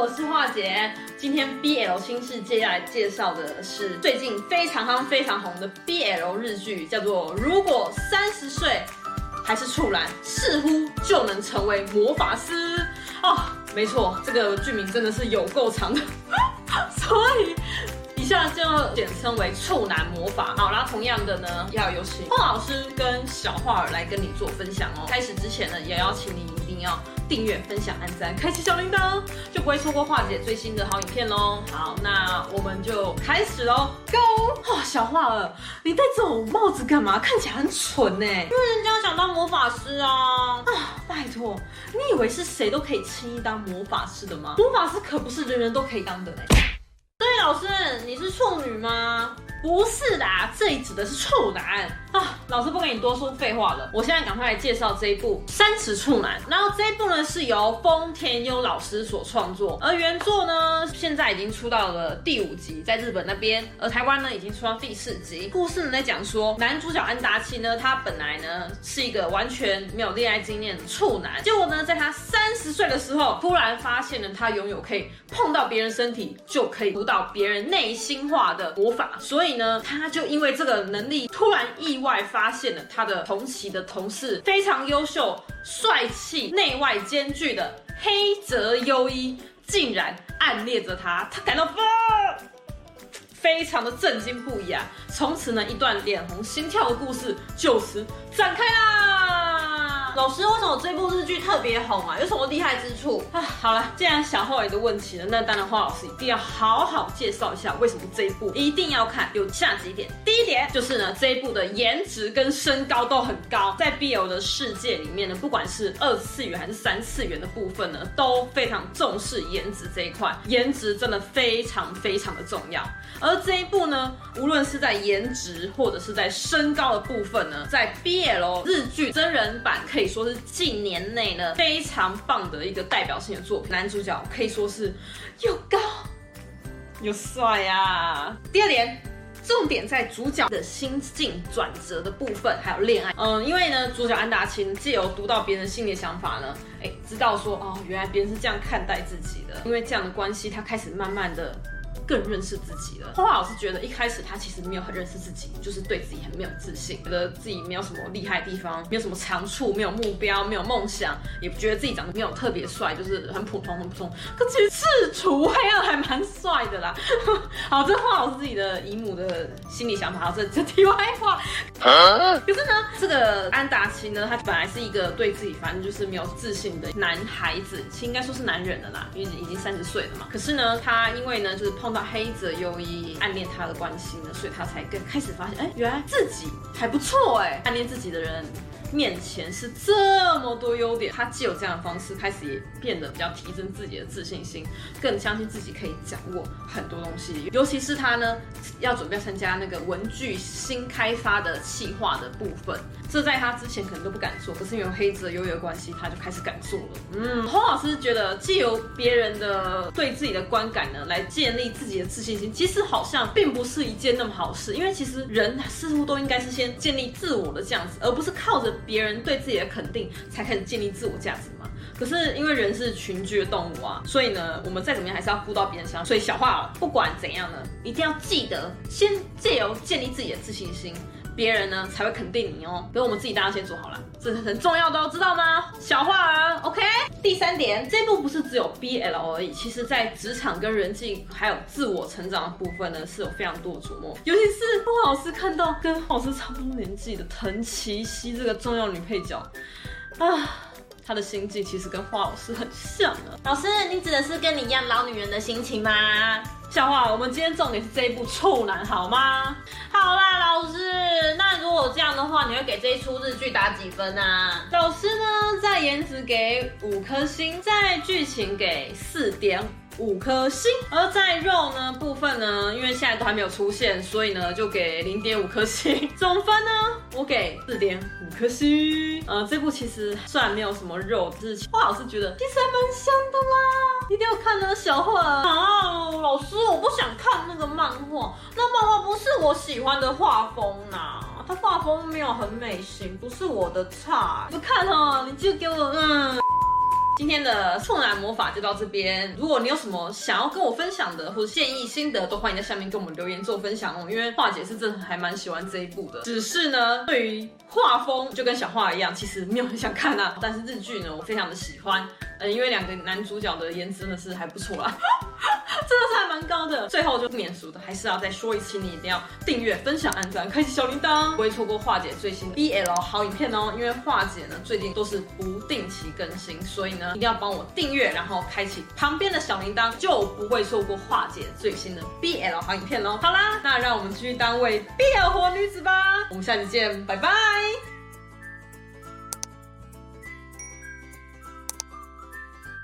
我是华姐。今天 BL 新世界要来介绍的是最近非常夯、非常红的 BL 日剧，叫做《如果三十岁还是处男，似乎就能成为魔法师》哦。没错，这个剧名真的是有够长的，所以。以下就简称为处男魔法。好，啦同样的呢，要有请樺老师跟小樺儿来跟你做分享哦。开始之前呢，也要请你定要订阅、分享、按赞、开启小铃铛，就不会错过樺姐最新的好影片喽。好，那我们就开始喽，Go！哦，小樺儿，你戴这种帽子干嘛？看起来很蠢呢。因为人家想当魔法师啊。啊，拜托，你以为是谁都可以轻易当魔法师的吗？魔法师可不是人人都可以当的嘞。对，老师，你是处女吗？不是的，这里指的是处男啊！老师不跟你多说废话了，我现在赶快来介绍这一部《三尺处男》。然后这一部呢是由丰田优老师所创作，而原作呢现在已经出到了第五集，在日本那边，而台湾呢已经出到第四集。故事呢在讲说，男主角安达七呢，他本来呢是一个完全没有恋爱经验的处男，结果呢在他三十岁的时候，突然发现了他拥有可以碰到别人身体就可以读到别人内心话的魔法，所以。所以呢，他就因为这个能力，突然意外发现了他的同期的同事非常优秀、帅气、内外兼具的黑泽优一，竟然暗恋着他，他感到非常的震惊不已啊！从此呢，一段脸红心跳的故事就此展开啦。老师，为什么这部日剧特别红啊？有什么厉害之处啊？好了，既然小樺有个问题了，那当然花老师一定要好好介绍一下为什么这一部一定要看。有下几点，第一点就是呢，这一部的颜值跟身高都很高，在 BL 的世界里面呢，不管是二次元还是三次元的部分呢，都非常重视颜值这一块，颜值真的非常非常的重要。而这一部呢，无论是在颜值或者是在身高的部分呢，在 BL 日剧真人版可以。说是近年内呢非常棒的一个代表性的作品，男主角可以说是又高又帅呀。第二点，重点在主角的心境转折的部分，还有恋爱。嗯，因为呢，主角安达清借由读到别人心里的想法呢，哎，知道说哦，原来别人是这样看待自己的。因为这样的关系，他开始慢慢的。更认识自己了。樺老师觉得一开始他其实没有很认识自己，就是对自己很没有自信，觉得自己没有什么厉害的地方，没有什么长处，没有目标，没有梦想，也觉得自己长得没有特别帅，就是很普通很普通。可其实赤楚黑二还蛮帅的啦。好，这花老师自己的姨母的心理想法，好，这这题外话。可是呢，这个安达奇呢，他本来是一个对自己反正就是没有自信的男孩子，其实应该说是男人的啦，因为已经三十岁了嘛。可是呢，他因为呢，就是碰到黑泽优一暗恋他的关系呢，所以他才更开始发现，哎，原来自己还不错哎，暗恋自己的人面前是这么多优点。他既有这样的方式，开始也变得比较提升自己的自信心，更相信自己可以掌握很多东西。尤其是他呢，要准备参加那个文具新开发的企划的部分，这在他之前可能都不敢做，可是因为黑泽优越关系，他就开始敢做了。嗯，洪老师觉得，借由别人的对自己的观感呢，来建立自己的自信心，其实好像并不是一件那么好事，因为其实人似乎都应该是先建立自我的这样子，而不是靠着别人对自己的肯定才开始建立自我价值嘛。可是因为人是群居的动物啊，所以呢，我们再怎么样还是要顾到别人想。所以小话，不管怎样呢，一定要记得先借由建立自己的自信心。别人呢才会肯定你哦，比如我们自己大家先做好了，这是很重要的哦，知道吗？这部不是只有 BL 而已，其实在职场跟人际还有自我成长的部分呢，是有非常多的琢磨。尤其是孟老师看到跟老师差不多年纪的藤崎希这个重要女配角，啊，她的心计其实跟花老师很像啊。老师，你指的是跟你一样老女人的心情吗？小樺，我们今天重点是这一部处男，好吗？好啦，老师。那如果这样的话，你会给这一出日剧打几分啊？老师呢，在颜值给五颗星，在剧情给四点五颗星，而在肉呢部分呢，因为现在都还没有出现，所以呢就给零点五颗星。总分呢，我给四点五颗星。呃，这部其实虽然没有什么肉，只是樺老师觉得其实还蛮香的啦，一定要看呢，小樺。啊，老师，我不想看那个漫画，那漫画不是我喜欢的画风呐、啊，它画风没有很美型，不是我的菜。不看哦，你就给我嗯。今天的处男魔法就到这边。如果你有什么想要跟我分享的，或者建议心得，都欢迎在下面跟我们留言做分享哦。因为画姐是真的还蛮喜欢这一部的，只是呢，对于画风就跟小画一样，其实没有很想看啊。但是日剧呢，我非常的喜欢，呃，因为两个男主角的颜值真的是还不错啦。真的是还蛮高的。最后就不免俗的，还是要再说一次，你一定要订阅、分享、按赞、开启小铃铛，不会错过化姐最新的 BL 好影片哦。因为化姐呢最近都是不定期更新，所以呢一定要帮我订阅，然后开启旁边的小铃铛，就不会错过化姐最新的 BL 好影片哦。好啦，那让我们继续当位 BL 活女子吧。我们下期见，拜拜。